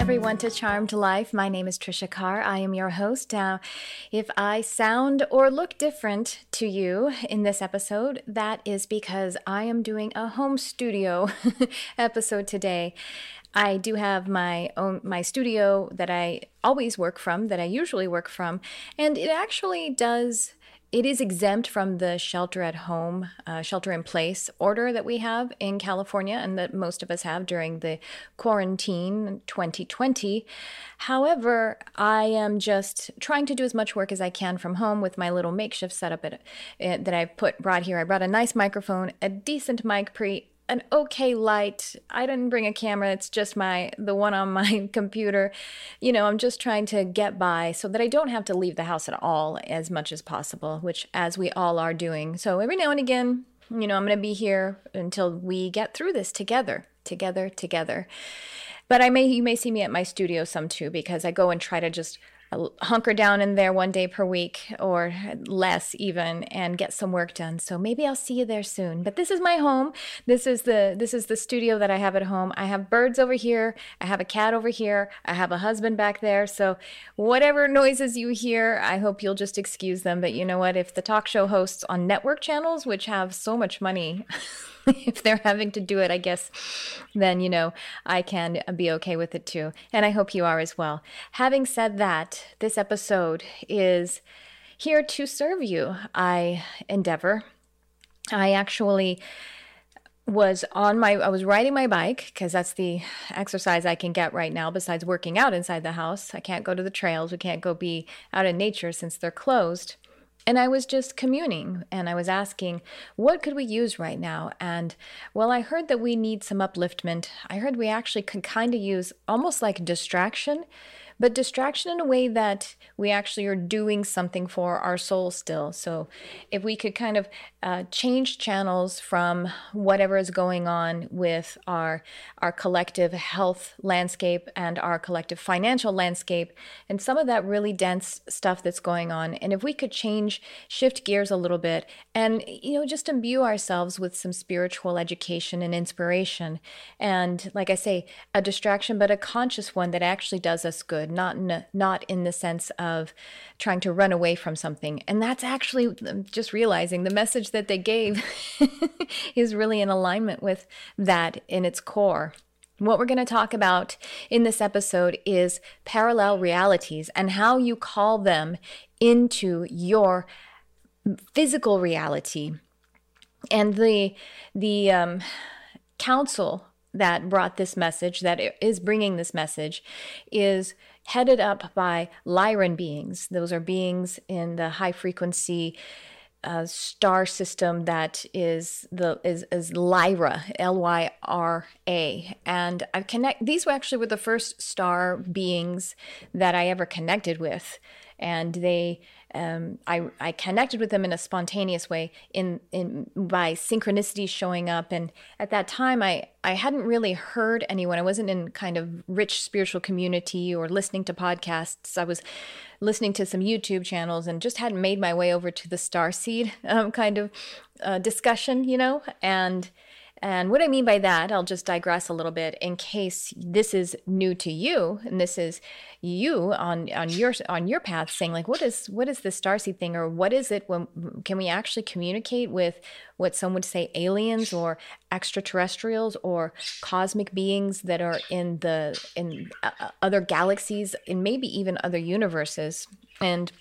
everyone, to Charmed Life. My name is Trisha Carr. I am your host. Uh, if I sound or look different to you in this episode, that is because I am doing a home studio episode today. I do have my own my studio that I always work from, that I usually work from, and it actually does it is exempt from the shelter at home, uh, shelter in place order that we have in California and that most of us have during the quarantine 2020. However, I am just trying to do as much work as I can from home with my little makeshift setup at, uh, that I've put brought here. I brought a nice microphone, a decent mic pre an okay light. I didn't bring a camera. It's just my the one on my computer. You know, I'm just trying to get by so that I don't have to leave the house at all as much as possible, which as we all are doing. So every now and again, you know, I'm going to be here until we get through this together, together, together. But I may you may see me at my studio some too because I go and try to just hunker down in there one day per week or less even and get some work done. So maybe I'll see you there soon. But this is my home. This is the this is the studio that I have at home. I have birds over here. I have a cat over here. I have a husband back there. So whatever noises you hear, I hope you'll just excuse them. But you know what? If the talk show hosts on network channels which have so much money if they're having to do it, I guess then, you know, I can be okay with it too. And I hope you are as well. Having said that, this episode is here to serve you, I endeavor. I actually was on my I was riding my bike because that's the exercise I can get right now besides working out inside the house. I can't go to the trails. We can't go be out in nature since they're closed. And I was just communing and I was asking, what could we use right now? And well, I heard that we need some upliftment. I heard we actually could kind of use almost like distraction but distraction in a way that we actually are doing something for our soul still. So if we could kind of uh, change channels from whatever is going on with our our collective health landscape and our collective financial landscape and some of that really dense stuff that's going on and if we could change shift gears a little bit and you know just imbue ourselves with some spiritual education and inspiration and like i say a distraction but a conscious one that actually does us good not in, not in the sense of trying to run away from something. And that's actually just realizing the message that they gave is really in alignment with that in its core. What we're going to talk about in this episode is parallel realities and how you call them into your physical reality. And the the um, council that brought this message, that is bringing this message, is headed up by Lyran beings. Those are beings in the high frequency uh, star system that is the is, is Lyra, L Y R A, and I connect. These were actually were the first star beings that I ever connected with, and they um, I, I connected with them in a spontaneous way in, in by synchronicity showing up. And at that time I, I hadn't really heard anyone. I wasn't in kind of rich spiritual community or listening to podcasts. I was listening to some YouTube channels and just hadn't made my way over to the star seed um, kind of uh, discussion you know? And and what I mean by that, I'll just digress a little bit in case this is new to you and this is you on on your on your path saying like what is what is this starseed thing or what is it when can we actually communicate with what some would say aliens or extraterrestrials or cosmic beings that are in the in uh, other galaxies and maybe even other universes? And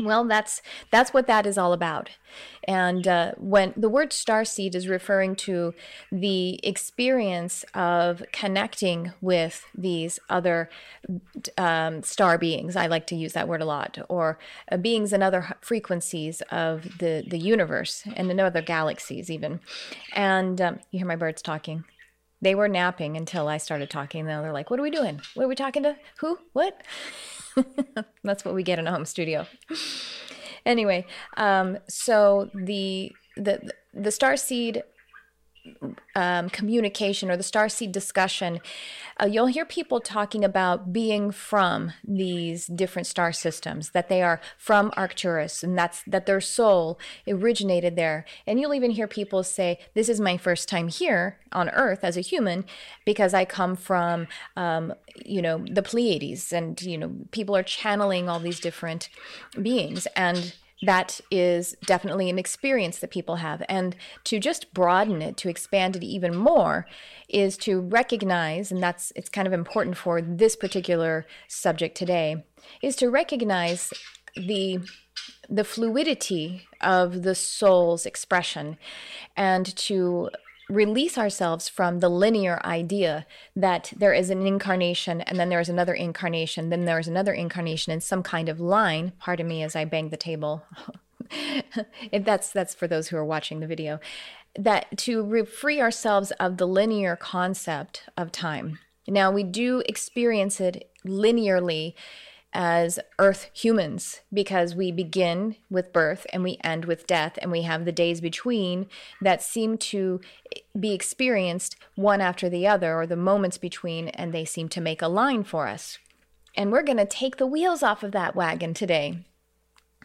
well, that's that's what that is all about. And uh, when the word star seed is referring to the experience of connecting with these other um, star beings, I like to use that word a lot, or uh, beings in other frequencies of the the universe and in other galaxies, even. And um, you hear my birds talking. They were napping until I started talking. Now they're like, "What are we doing? What are we talking to? Who? What?" That's what we get in a home studio. anyway, um, so the the the star seed um, communication or the starseed discussion, uh, you'll hear people talking about being from these different star systems, that they are from Arcturus, and that's that their soul originated there. And you'll even hear people say, "This is my first time here on Earth as a human, because I come from, um, you know, the Pleiades." And you know, people are channeling all these different beings and that is definitely an experience that people have. And to just broaden it, to expand it even more, is to recognize, and that's it's kind of important for this particular subject today, is to recognize the the fluidity of the soul's expression and to release ourselves from the linear idea that there is an incarnation and then there is another incarnation, then there is another incarnation in some kind of line. Pardon me as I bang the table. if that's that's for those who are watching the video, that to re- free ourselves of the linear concept of time. Now we do experience it linearly as earth humans because we begin with birth and we end with death and we have the days between that seem to be experienced one after the other or the moments between and they seem to make a line for us. And we're going to take the wheels off of that wagon today.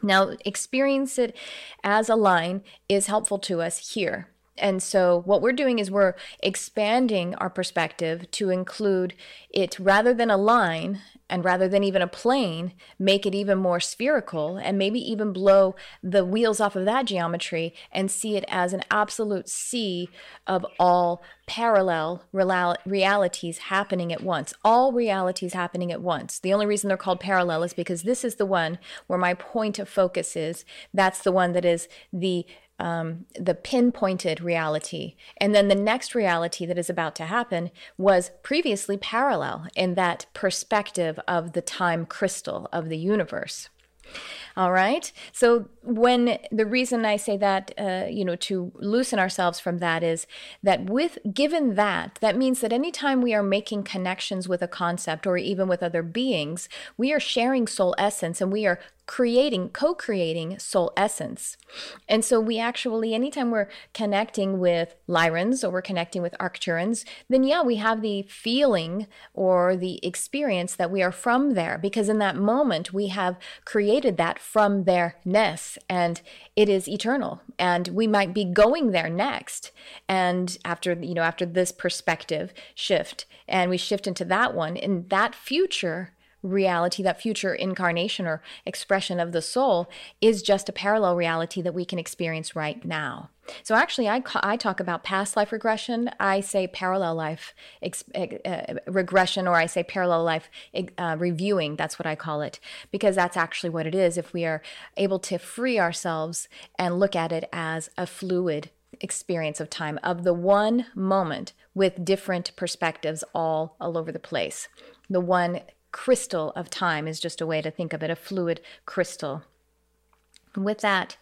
Now experience it as a line is helpful to us here and so, what we're doing is we're expanding our perspective to include it rather than a line and rather than even a plane, make it even more spherical and maybe even blow the wheels off of that geometry and see it as an absolute sea of all parallel realities happening at once. All realities happening at once. The only reason they're called parallel is because this is the one where my point of focus is. That's the one that is the um, the pinpointed reality. And then the next reality that is about to happen was previously parallel in that perspective of the time crystal of the universe. All right. So when the reason I say that, uh, you know, to loosen ourselves from that is that with given that, that means that anytime we are making connections with a concept or even with other beings, we are sharing soul essence and we are creating, co creating soul essence. And so we actually, anytime we're connecting with Lyrans or we're connecting with Arcturans, then yeah, we have the feeling or the experience that we are from there because in that moment we have created that from their ness and it is eternal. And we might be going there next. And after, you know, after this perspective shift and we shift into that one, in that future, reality, that future incarnation or expression of the soul, is just a parallel reality that we can experience right now. So, actually, I, I talk about past life regression. I say parallel life ex, uh, regression, or I say parallel life uh, reviewing. That's what I call it, because that's actually what it is. If we are able to free ourselves and look at it as a fluid experience of time, of the one moment with different perspectives all, all over the place. The one crystal of time is just a way to think of it, a fluid crystal. With that,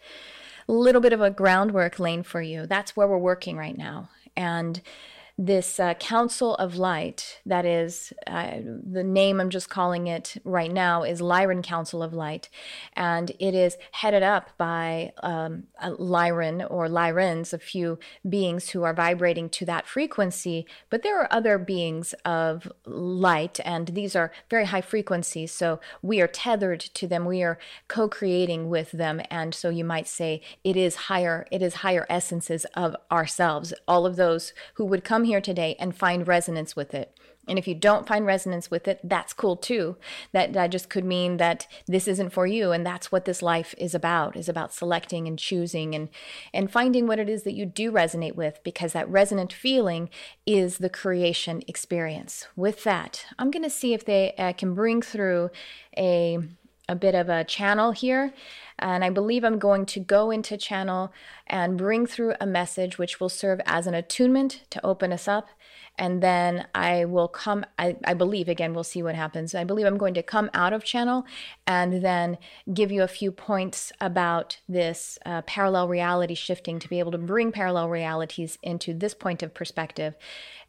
little bit of a groundwork laying for you. That's where we're working right now. And this uh, Council of Light, that is uh, the name I'm just calling it right now, is Lyran Council of Light. And it is headed up by um, Lyran or Lyrans, a few beings who are vibrating to that frequency. But there are other beings of light, and these are very high frequencies. So we are tethered to them, we are co creating with them. And so you might say it is higher, it is higher essences of ourselves. All of those who would come here today and find resonance with it. And if you don't find resonance with it, that's cool too. That, that just could mean that this isn't for you. And that's what this life is about, is about selecting and choosing and, and finding what it is that you do resonate with, because that resonant feeling is the creation experience. With that, I'm going to see if they uh, can bring through a, a bit of a channel here. And I believe I'm going to go into channel and bring through a message which will serve as an attunement to open us up and then I will come. I, I believe again, we'll see what happens. I believe I'm going to come out of channel and then give you a few points about this uh, parallel reality shifting to be able to bring parallel realities into this point of perspective.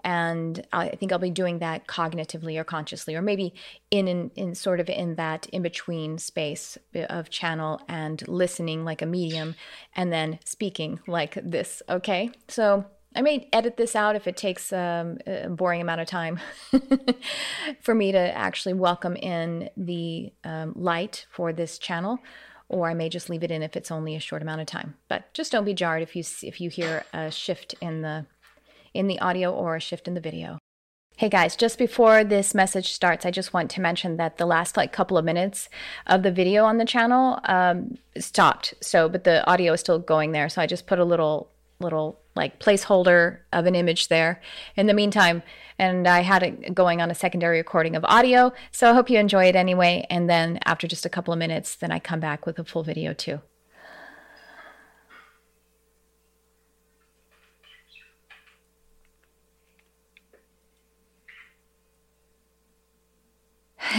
And I think I'll be doing that cognitively or consciously, or maybe in, in, in sort of in that in between space of channel and listening like a medium and then speaking like this. Okay. So I may edit this out if it takes um, a boring amount of time for me to actually welcome in the um, light for this channel, or I may just leave it in if it's only a short amount of time. But just don't be jarred if you if you hear a shift in the in the audio or a shift in the video. Hey guys, just before this message starts, I just want to mention that the last like couple of minutes of the video on the channel um, stopped. So, but the audio is still going there. So I just put a little little like placeholder of an image there in the meantime. And i had it going on a secondary recording of audio. So i hope you enjoy it anyway. And then after just a couple of minutes then i come back with a full video too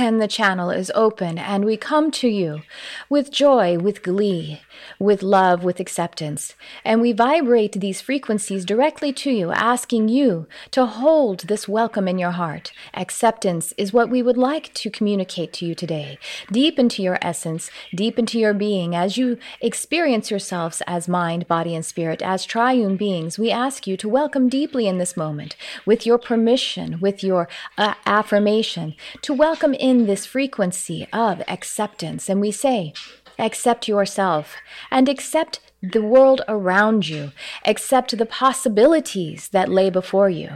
and the channel is open, and we come to you with joy, with glee, with love, with acceptance, and we vibrate these frequencies directly to you, asking you to hold this welcome in your heart. Acceptance is what we would like to communicate to you today, deep into your essence, deep into your being, as you experience yourselves as mind, body, and spirit, as triune beings. We ask you to welcome deeply in this moment, with your permission, with your uh, affirmation, to welcome in this frequency of acceptance. And we say, accept yourself and accept the world around you, accept the possibilities that lay before you.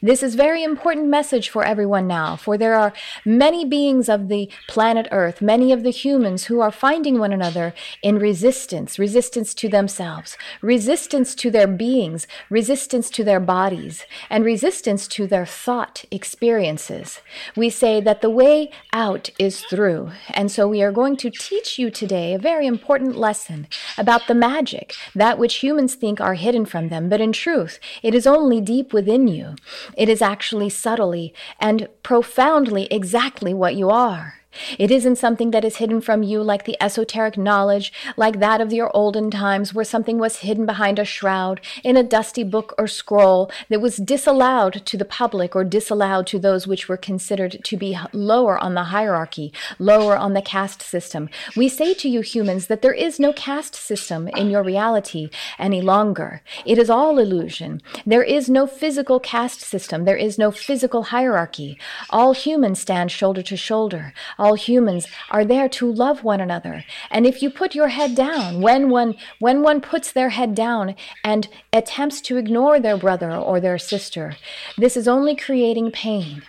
This is very important message for everyone now, for there are many beings of the planet Earth, many of the humans who are finding one another in resistance, resistance to themselves, resistance to their beings, resistance to their bodies, and resistance to their thought experiences. We say that the way out is through, and so we are going to teach you today a very important lesson about the magic magic, that which humans think are hidden from them, but in truth, it is only deep within you. It is actually subtly and profoundly exactly what you are. It isn't something that is hidden from you like the esoteric knowledge, like that of your olden times, where something was hidden behind a shroud, in a dusty book or scroll that was disallowed to the public or disallowed to those which were considered to be lower on the hierarchy, lower on the caste system. We say to you humans that there is no caste system in your reality any longer. It is all illusion. There is no physical caste system. There is no physical hierarchy. All humans stand shoulder to shoulder. All humans are there to love one another. And if you put your head down, when one when one puts their head down and attempts to ignore their brother or their sister, this is only creating pain.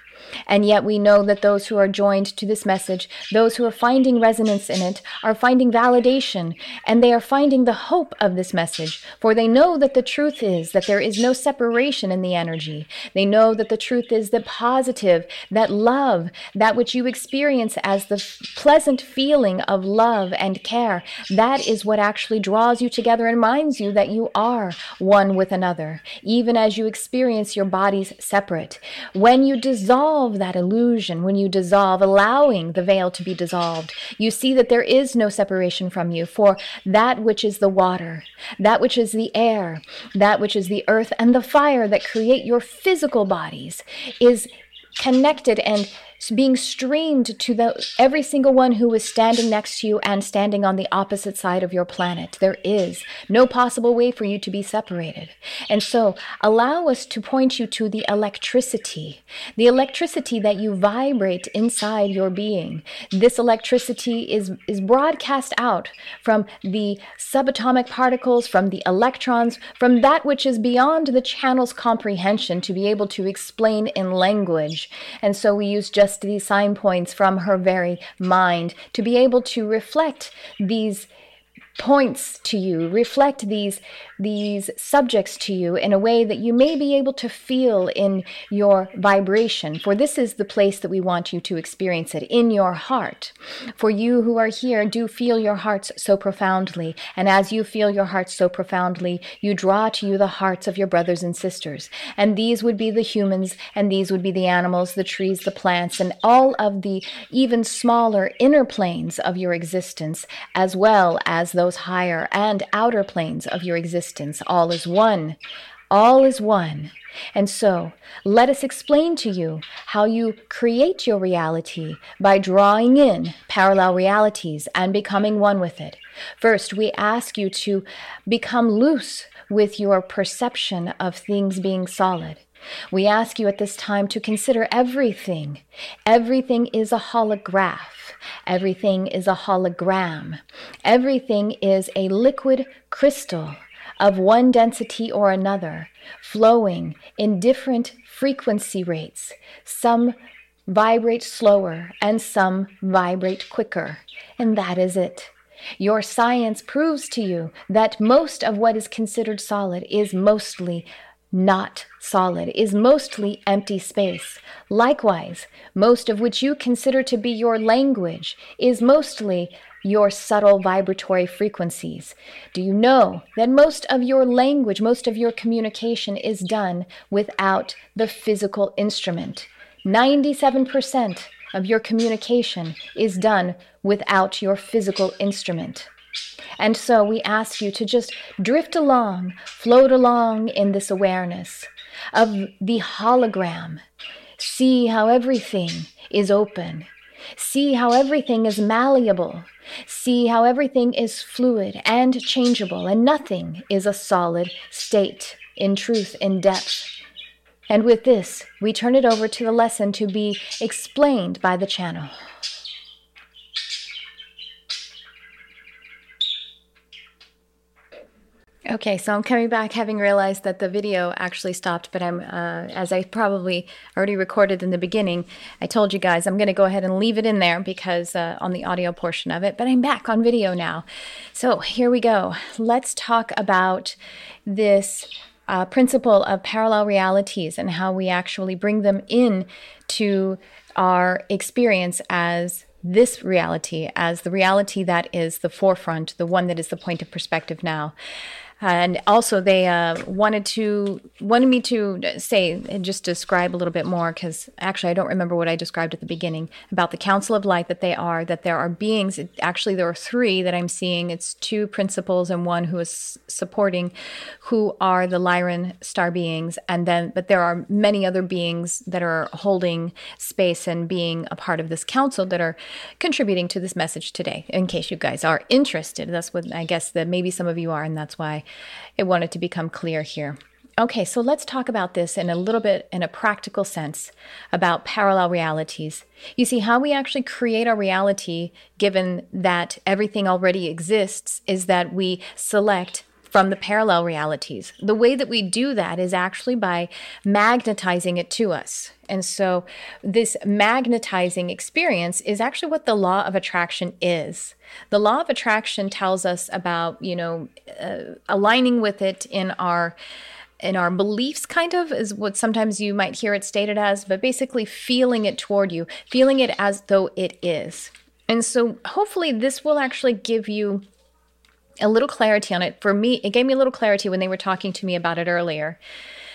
And yet we know that those who are joined to this message, those who are finding resonance in it, are finding validation, and they are finding the hope of this message, for they know that the truth is that there is no separation in the energy. They know that the truth is that positive, that love, that which you experience as the pleasant feeling of love and care, that is what actually draws you together and reminds you that you are one with another, even as you experience your bodies separate. When you dissolve dissolve that illusion, when you dissolve, allowing the veil to be dissolved, you see that there is no separation from you, for that which is the water, that which is the air, that which is the earth, and the fire that create your physical bodies is connected and being streamed to the, every single one who is standing next to you and standing on the opposite side of your planet. There is no possible way for you to be separated. And so allow us to point you to the electricity, the electricity that you vibrate inside your being. This electricity is, is broadcast out from the subatomic particles, from the electrons, from that which is beyond the channel's comprehension to be able to explain in language. And so we use just these sign points from her very mind to be able to reflect these points to you, reflect these these subjects to you in a way that you may be able to feel in your vibration. For this is the place that we want you to experience it in your heart. For you who are here, do feel your hearts so profoundly. And as you feel your hearts so profoundly, you draw to you the hearts of your brothers and sisters. And these would be the humans, and these would be the animals, the trees, the plants, and all of the even smaller inner planes of your existence, as well as those higher and outer planes of your existence existence. All is one. All is one. And so, let us explain to you how you create your reality by drawing in parallel realities and becoming one with it. First, we ask you to become loose with your perception of things being solid. We ask you at this time to consider everything. Everything is a holograph. Everything is a hologram. Everything is a liquid crystal of one density or another, flowing in different frequency rates. Some vibrate slower and some vibrate quicker. And that is it. Your science proves to you that most of what is considered solid is mostly not solid, is mostly empty space. Likewise, most of which you consider to be your language is mostly your subtle vibratory frequencies. Do you know that most of your language, most of your communication is done without the physical instrument? 97% of your communication is done without your physical instrument. And so we ask you to just drift along, float along in this awareness of the hologram. See how everything is open. See how everything is malleable. See how everything is fluid and changeable, and nothing is a solid state in truth, in depth. And with this, we turn it over to the lesson to be explained by the channel. Okay, so I'm coming back having realized that the video actually stopped, but I'm, uh, as I probably already recorded in the beginning, I told you guys I'm going to go ahead and leave it in there because uh, on the audio portion of it, but I'm back on video now. So here we go. Let's talk about this uh, principle of parallel realities and how we actually bring them in to our experience as this reality, as the reality that is the forefront, the one that is the point of perspective now and also they uh, wanted to wanted me to say and just describe a little bit more because actually I don't remember what I described at the beginning about the Council of Light that they are that there are beings. Actually there are three that I'm seeing. It's two principles and one who is supporting who are the Lyran star beings. And then but there are many other beings that are holding space and being a part of this council that are contributing to this message today in case you guys are interested. That's what I guess that maybe some of you are and that's why it wanted to become clear here. Okay, so let's talk about this in a little bit in a practical sense about parallel realities. You see, how we actually create our reality, given that everything already exists, is that we select from the parallel realities. The way that we do that is actually by magnetizing it to us. And so, this magnetizing experience is actually what the law of attraction is. The law of attraction tells us about, you know, uh, aligning with it in our in our beliefs kind of is what sometimes you might hear it stated as but basically feeling it toward you feeling it as though it is and so hopefully this will actually give you a little clarity on it. For me, it gave me a little clarity when they were talking to me about it earlier.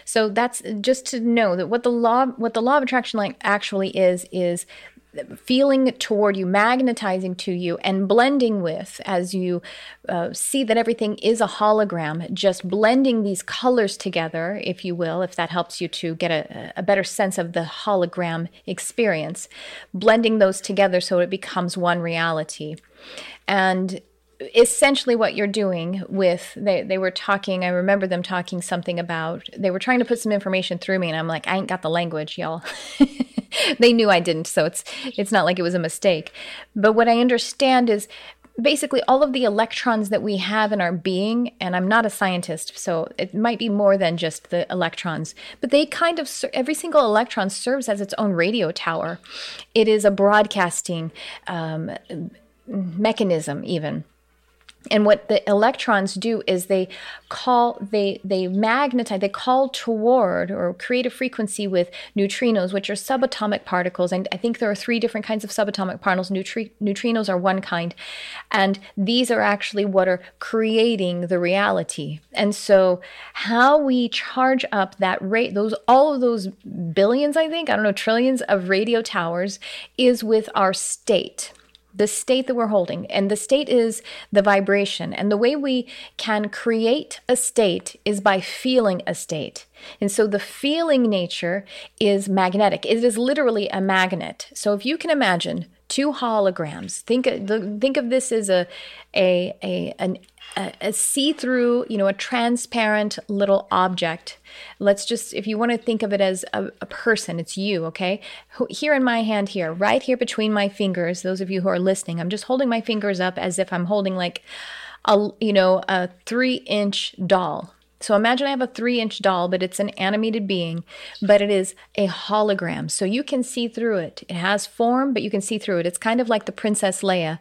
So that's just to know that what the law what the law of attraction like actually is is feeling toward you, magnetizing to you, and blending with as you uh, see that everything is a hologram, just blending these colors together, if you will, if that helps you to get a, a better sense of the hologram experience, blending those together so it becomes one reality. And essentially what you're doing with they, they were talking i remember them talking something about they were trying to put some information through me and i'm like i ain't got the language y'all. They knew i didn't so it's it's not like it was a mistake. But what i understand is basically all of the electrons that we have in our being and i'm not a scientist so it might be more than just the electrons but they kind of every single electron serves as its own radio tower. It is a broadcasting um, mechanism even and what the electrons do is they call they they magnetize they call toward or create a frequency with neutrinos which are subatomic particles. And i think there are three different kinds of subatomic particles. Neutri- neutrinos are one kind. And these are actually what are creating the reality. And so how we charge up that rate those all of those billions i think i don't know trillions of radio towers is with our state the state that we're holding. And the state is the vibration. And the way we can create a state is by feeling a state. And so the feeling nature is magnetic. It is literally a magnet. So if you can imagine two holograms. Think uh, think of this as a a a an, a, a see-through, you know, a transparent little object. Let's just, if you want to think of it as a, a person, it's you, okay? Here in my hand, here, right here between my fingers. Those of you who are listening, I'm just holding my fingers up as if I'm holding like a, you know, a three-inch doll so imagine I have a three inch doll, but it's an animated being, but it is a hologram. So you can see through it. It has form, but you can see through it. It's kind of like the Princess Leia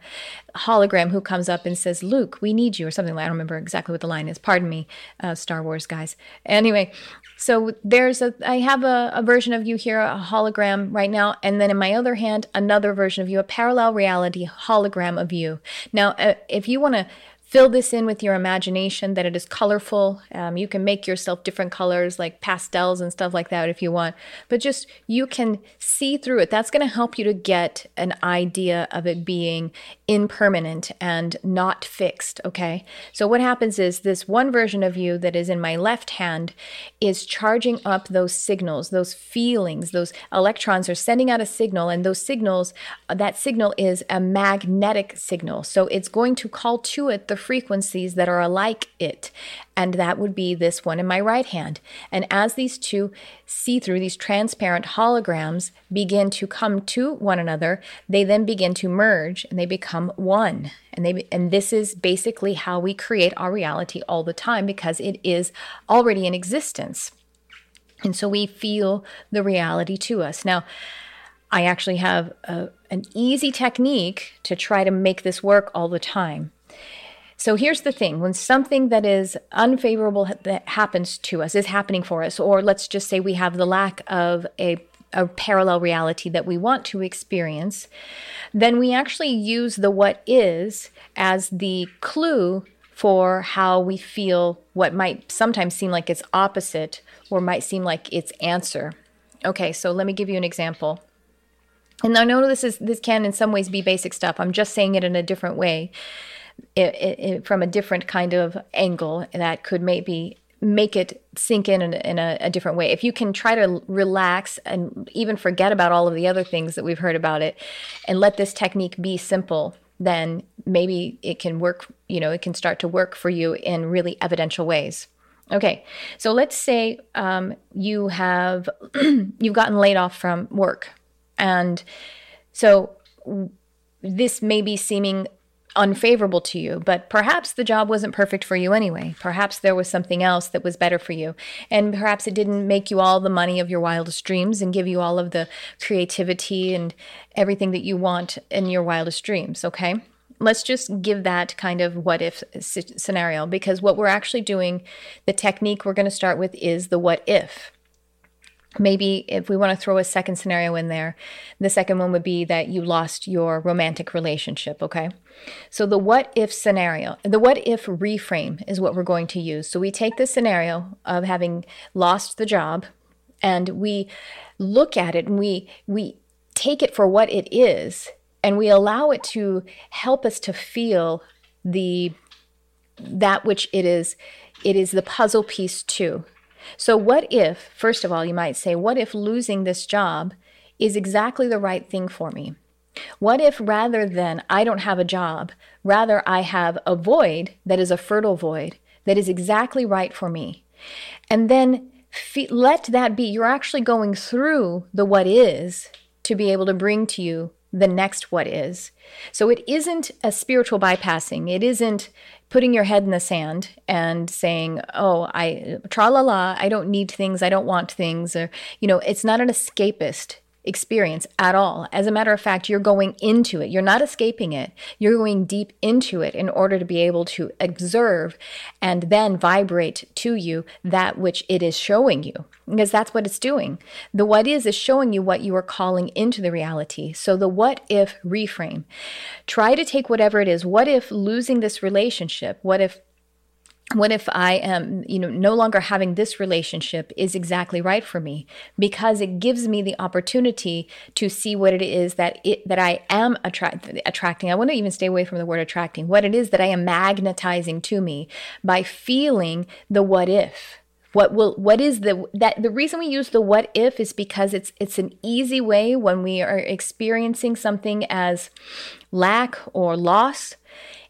hologram who comes up and says, Luke, we need you, or something like I don't remember exactly what the line is. Pardon me, uh, Star Wars guys. Anyway, so there's a, I have a, a version of you here, a hologram right now, and then in my other hand, another version of you, a parallel reality hologram of you. Now, uh, if you want to fill this in with your imagination that it is colorful. Um, you can make yourself different colors like pastels and stuff like that if you want, but just you can see through it. That's going to help you to get an idea of it being impermanent and not fixed. Okay. So, what happens is this one version of you that is in my left hand is charging up those signals, those feelings, those electrons are sending out a signal, and those signals, that signal is a magnetic signal. So, it's going to call to it the frequencies that are alike it. And that would be this one in my right hand. And as these two see through, these transparent holograms begin to come to one another, they then begin to merge and they become one. And they and this is basically how we create our reality all the time because it is already in existence. And so we feel the reality to us. Now, I actually have a, an easy technique to try to make this work all the time. So here's the thing when something that is unfavorable that happens to us is happening for us, or let's just say we have the lack of a, a parallel reality that we want to experience, then we actually use the what is as the clue for how we feel what might sometimes seem like it's opposite or might seem like it's answer. Okay, so let me give you an example. And I know this is this can in some ways be basic stuff. I'm just saying it in a different way it, it, from a different kind of angle that could maybe make it sink in in, in a, a, different way. If you can try to relax and even forget about all of the other things that we've heard about it and let this technique be simple, then maybe it can work, you know, it can start to work for you in really evidential ways. Okay, so let's say um, you have you've gotten laid off from work, and so this may be seeming unfavorable to you, but perhaps the job wasn't perfect for you anyway. Perhaps there was something else that was better for you. And perhaps it didn't make you all the money of your wildest dreams and give you all of the creativity and everything that you want in your wildest dreams, okay? Let's just give that kind of what if scenario because what we're actually doing, the technique we're going to start with is the what if maybe if we want to throw a second scenario in there, the second one would be that you lost your romantic relationship, okay? So the what if scenario, the what if reframe is what we're going to use. So we take the scenario of having lost the job and we look at it and we we take it for what it is and we allow it to help us to feel the that which it is it is the puzzle piece too so, what if, first of all, you might say, what if losing this job is exactly the right thing for me? What if rather than I don't have a job, rather I have a void that is a fertile void that is exactly right for me? And then fe- let that be. You're actually going through the what is to be able to bring to you the next what is. So it isn't a spiritual bypassing. It isn't putting your head in the sand and saying, "Oh, I tra la la, I don't need things, I don't want things," or you know, it's not an escapist experience at all. As a matter of fact, you're going into it. You're not escaping it. You're going deep into it in order to be able to observe and then vibrate to you that which it is showing you. Because that's what it's doing. The what is is showing you what you are calling into the reality. So the what if reframe. Try to take whatever it is. What if losing this relationship? What if what if I am, you know, no longer having this relationship is exactly right for me because it gives me the opportunity to see what it is that it that I am attract, attracting. I want to even stay away from the word attracting. What it is that I am magnetizing to me by feeling the what if what will what is the that the reason we use the what if is because it's it's an easy way when we are experiencing something as lack or loss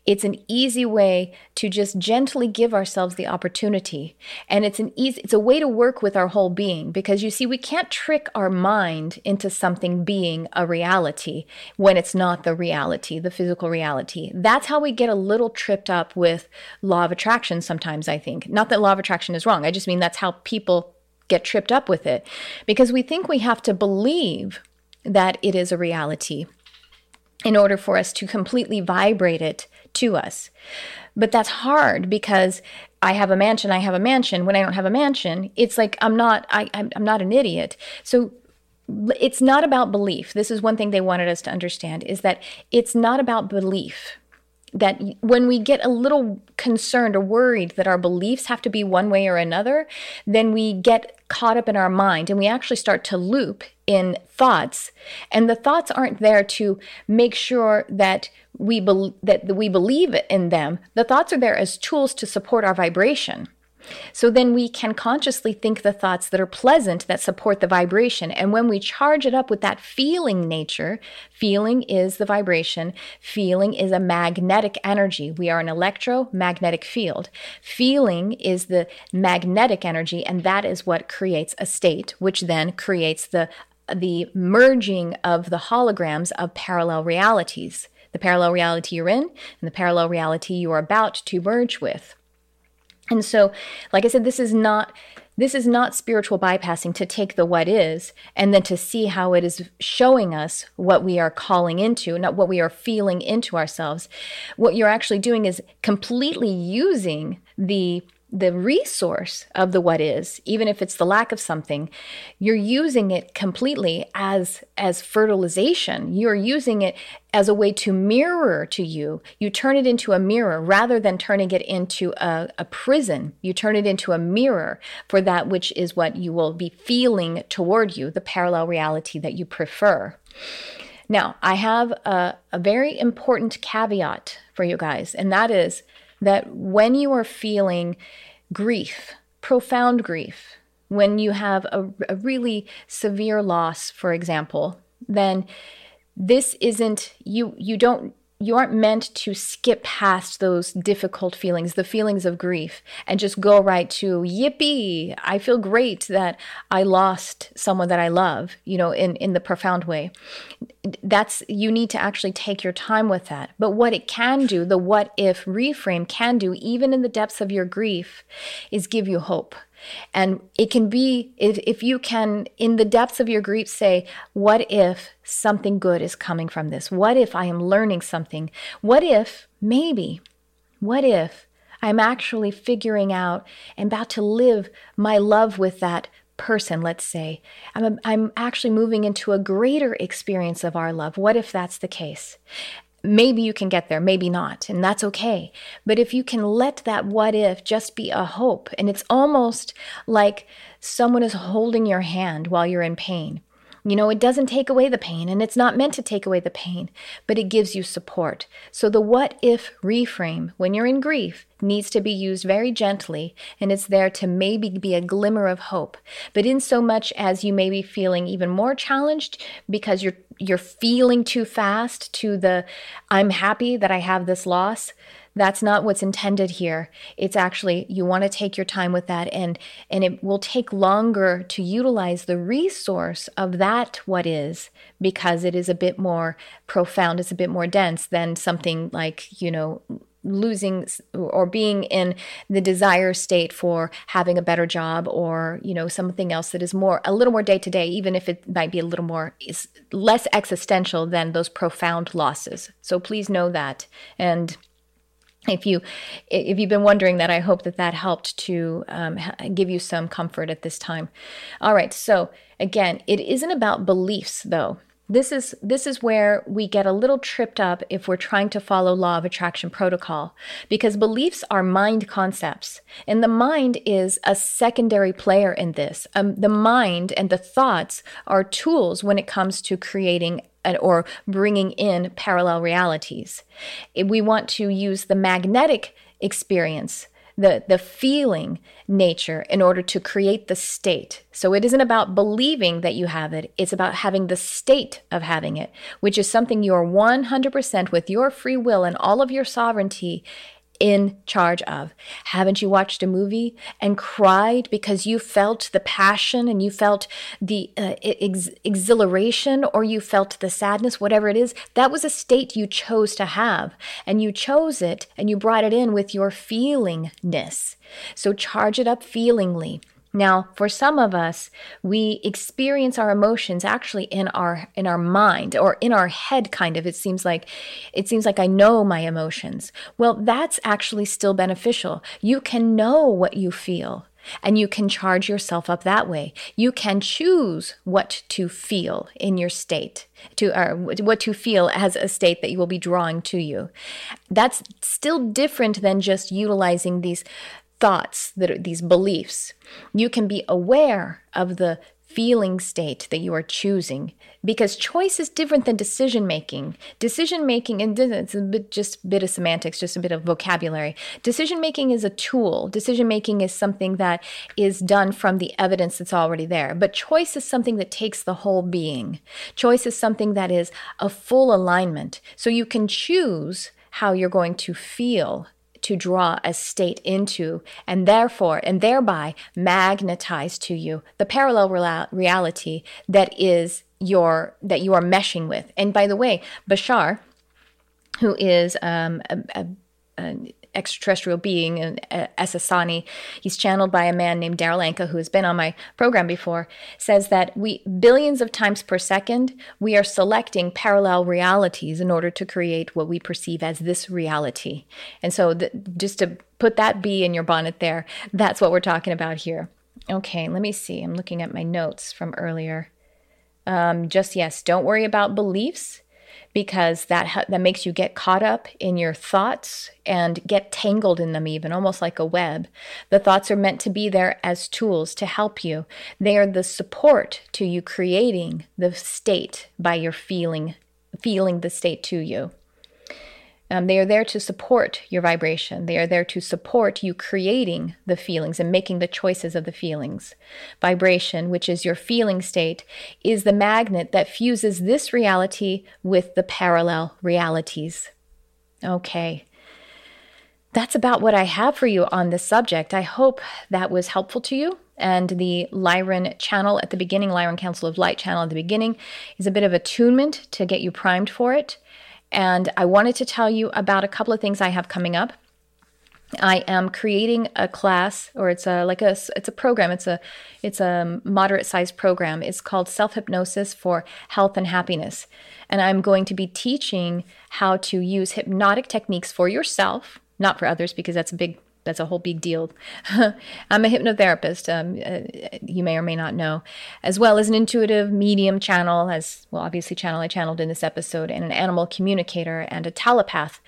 it's an easy way to just gently give ourselves the opportunity. And it's an easy it's a way to work with our whole being because you see we can't trick our mind into something being a reality when it's not the reality, the physical reality. That's how we get a little tripped up with law of attraction sometimes I think. Not that law of attraction is wrong. I just mean that's how people get tripped up with it because we think we have to believe that it is a reality in order for us to completely vibrate it to us. But that's hard because I have a mansion, I have a mansion. When I don't have a mansion, it's like I'm not I I'm, not an idiot. So it's not about belief. This is one thing they wanted us to understand is that it's not about belief that when we get a little concerned or worried that our beliefs have to be one way or another, then we get caught up in our mind and we actually start to loop in thoughts. And the thoughts aren't there to make sure that we be- that we believe in them. The thoughts are there as tools to support our vibration. So then we can consciously think the thoughts that are pleasant that support the vibration. And when we charge it up with that feeling nature, feeling is the vibration, feeling is a magnetic energy. We are an electromagnetic field. Feeling is the magnetic energy, and that is what creates a state, which then creates the the merging of the holograms of parallel realities the parallel reality you're in and the parallel reality you are about to merge with. And so, like I said, this is not this is not spiritual bypassing to take the what is and then to see how it is showing us what we are calling into, not what we are feeling into ourselves. What you're actually doing is completely using the the resource of the what is even if it's the lack of something you're using it completely as as fertilization. You're using it as a way to mirror to you. You turn it into a mirror rather than turning it into a, a prison. You turn it into a mirror for that which is what you will be feeling toward you the parallel reality that you prefer. Now i have a, a very important caveat for you guys and that is that when you are feeling grief, profound grief, when you have a, a really severe loss, for example, then this isn't you you don't you aren't meant to skip past those difficult feelings, the feelings of grief, and just go right to yippee. I feel great that I lost someone that I love, you know, in, in the profound way. That's you need to actually take your time with that. But what it can do, the what if reframe can do, even in the depths of your grief, is give you hope. And it can be, if, if you can, in the depths of your grief, say, What if something good is coming from this? What if I am learning something? What if, maybe, what if I'm actually figuring out and about to live my love with that person, let's say. I'm, I'm actually moving into a greater experience of our love. What if that's the case? Maybe you can get there, maybe not, and that's okay. But if you can let that what if just be a hope, and it's almost like someone is holding your hand while you're in pain. You know, it doesn't take away the pain and it's not meant to take away the pain, but it gives you support. So the what if reframe when you're in grief needs to be used very gently and it's there to maybe be a glimmer of hope. But in so much as you may be feeling even more challenged because you're you're feeling too fast to the I'm happy that I have this loss, that's not what's intended here. It's actually you want to take your time with that and and it will take longer to utilize the resource of that what is because it is a bit more profound it's a bit more dense than something like you know losing or being in the desire state for having a better job or you know something else that is more a little more day to day even if it might be a little more is less existential than those profound losses. So please know that. And if you if you've been wondering that i hope that that helped to um, give you some comfort at this time. All right. So again it isn't about beliefs though this is this is where we get a little tripped up if we're trying to follow law of attraction protocol because beliefs are mind concepts and the mind is a secondary player in this um, the mind and the thoughts are tools when it comes to creating or bringing in parallel realities. We want to use the magnetic experience the the feeling nature in order to create the state. So it isn't about believing that you have it, it's about having the state of having it, which is something you're 100% with your free will and all of your sovereignty in charge of. Haven't you watched a movie and cried because you felt the passion and you felt the uh, ex- exhilaration or you felt the sadness, whatever it is? That was a state you chose to have. And you chose it and you brought it in with your feelingness. So charge it up feelingly. Now, for some of us, we experience our emotions actually in our in our mind or in our head kind of. It seems like it seems like I know my emotions. Well, that's actually still beneficial. You can know what you feel and you can charge yourself up that way. You can choose what to feel in your state, to or what to feel as a state that you will be drawing to you. That's still different than just utilizing these thoughts that are these beliefs. You can be aware of the feeling state that you are choosing because choice is different than decision making. Decision making, and it's a bit just a bit of semantics, just a bit of vocabulary. Decision making is a tool. Decision making is something that is done from the evidence that's already there. But choice is something that takes the whole being. Choice is something that is a full alignment. So you can choose how you're going to feel to draw a state into and therefore and thereby magnetize to you the parallel reality that is your that you are meshing with. And by the way bashar who is um, a, a, a extraterrestrial being, an Essassani. He's channeled by a man named Darryl Anka, who has been on my program before, says that we billions of times per second we are selecting parallel realities in order to create what we perceive as this reality. And so, the, just to put that bee in your bonnet there, that's what we're talking about here. Okay, let me see. I'm looking at my notes from earlier. Um, just yes, don't worry about beliefs because that ha- that makes you get caught up in your thoughts and get tangled in them even almost like a web. The thoughts are meant to be there as tools to help you. They are the support to you creating the state by your feeling feeling the state to you um, they are there to support your vibration. They are there to support you creating the feelings and making the choices of the feelings. Vibration, which is your feeling state, is the magnet that fuses this reality with the parallel realities. Okay. That's about what I have for you on this subject. I hope that was helpful to you. And the Lyran channel at the beginning, Lyran Council of Light channel at the beginning, is a bit of attunement to get you primed for it. And I wanted to tell you about a couple of things I have coming up. I am creating a class, or it's a like a it's a program. It's a it's a moderate sized program. It's called Self Hypnosis for Health and Happiness, and I'm going to be teaching how to use hypnotic techniques for yourself, not for others, because that's a big that's a whole big deal. I'm a hypnotherapist, um, uh, you may or may not know, as well as an intuitive medium channel, as well, obviously, channel I channeled in this episode, and an animal communicator and a telepath.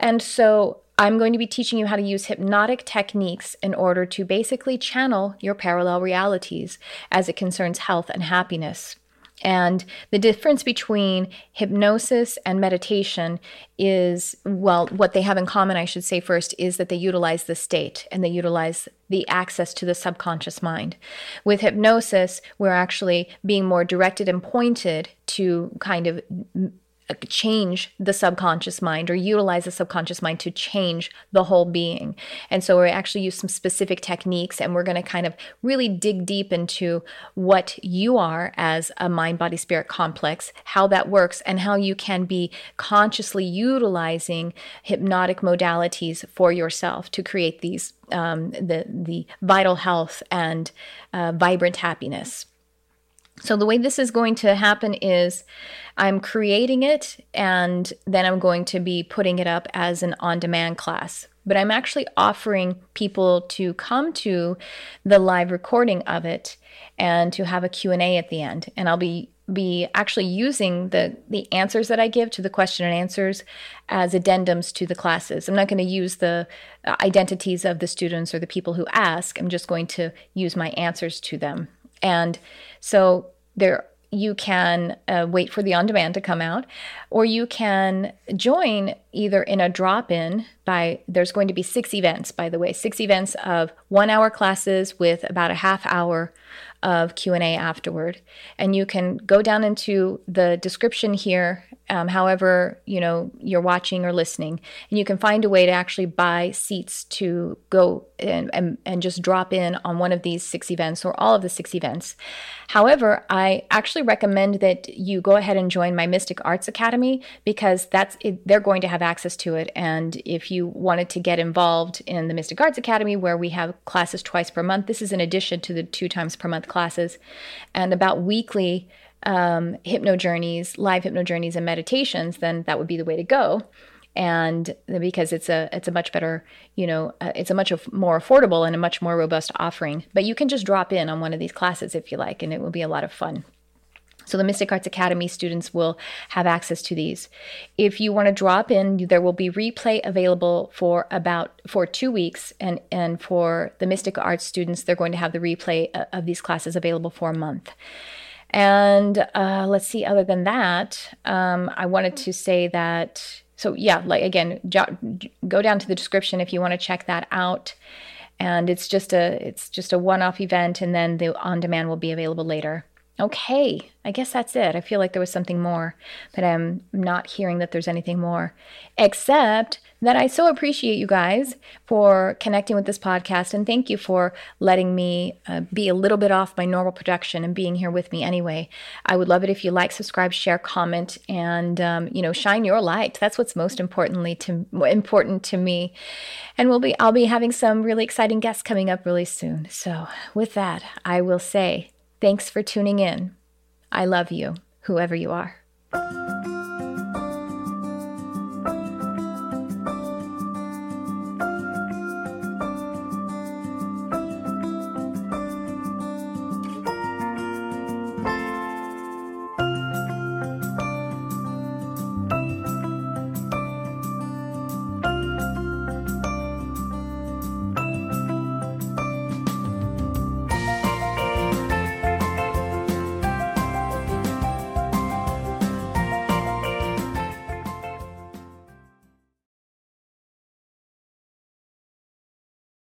And so I'm going to be teaching you how to use hypnotic techniques in order to basically channel your parallel realities as it concerns health and happiness. And the difference between hypnosis and meditation is, well, what they have in common, I should say first, is that they utilize the state and they utilize the access to the subconscious mind. With hypnosis, we're actually being more directed and pointed to kind of change the subconscious mind or utilize the subconscious mind to change the whole being. And so we actually use some specific techniques and we're going to kind of really dig deep into what you are as a mind body spirit complex, how that works and how you can be consciously utilizing hypnotic modalities for yourself to create these um, the the vital health and uh, vibrant happiness. So, the way this is going to happen is I'm creating it and then I'm going to be putting it up as an on demand class. But I'm actually offering people to come to the live recording of it and to have a Q&A at the end. And I'll be be actually using the the answers that I give to the question and answers as addendums to the classes. I'm not going to use the identities of the students or the people who ask. I'm just going to use my answers to them. And so there you can uh, wait for the on demand to come out, or you can join either in a drop in by there's going to be six events by the way six events of one hour classes with about a half hour of q&a afterward. And you can go down into the description here um, however you know you're watching or listening and you can find a way to actually buy seats to go and, and, and just drop in on one of these six events or all of the six events. However i actually recommend that you go ahead and join my mystic arts academy because that's it, they're going to have access to it. And if you wanted to get involved in the mystic arts academy where we have classes twice per month this is in addition to the two times per month classes and about weekly um, hypno journeys, live hypno journeys, and meditations, then that would be the way to go. And because it's a it's a much better you know uh, it's a much more affordable and a much more robust offering. But you can just drop in on one of these classes if you like, and it will be a lot of fun. So the Mystic Arts Academy students will have access to these. If you want to drop in, there will be replay available for about for two weeks, and and for the Mystic Arts students, they're going to have the replay uh, of these classes available for a month. And uh, let's see, other than that, um, I wanted to say that. So, yeah, like again, jo- go down to the description if you want to check that out. And it's just a it's just a one-off event, and then the on-demand will be available later. Okay, I guess that's it. I feel like there was something more, but I'm not hearing that there's anything more, except that I so appreciate you guys for connecting with this podcast and thank you for letting me uh, be a little bit off my normal production and being here with me anyway. I would love it if you like, subscribe, share, comment, and um, you know, shine your light. That's what's most importantly to important to me. And we'll be I'll be having some really exciting guests coming up really soon. So with that, I will say Thanks for tuning in. I love you, whoever you are.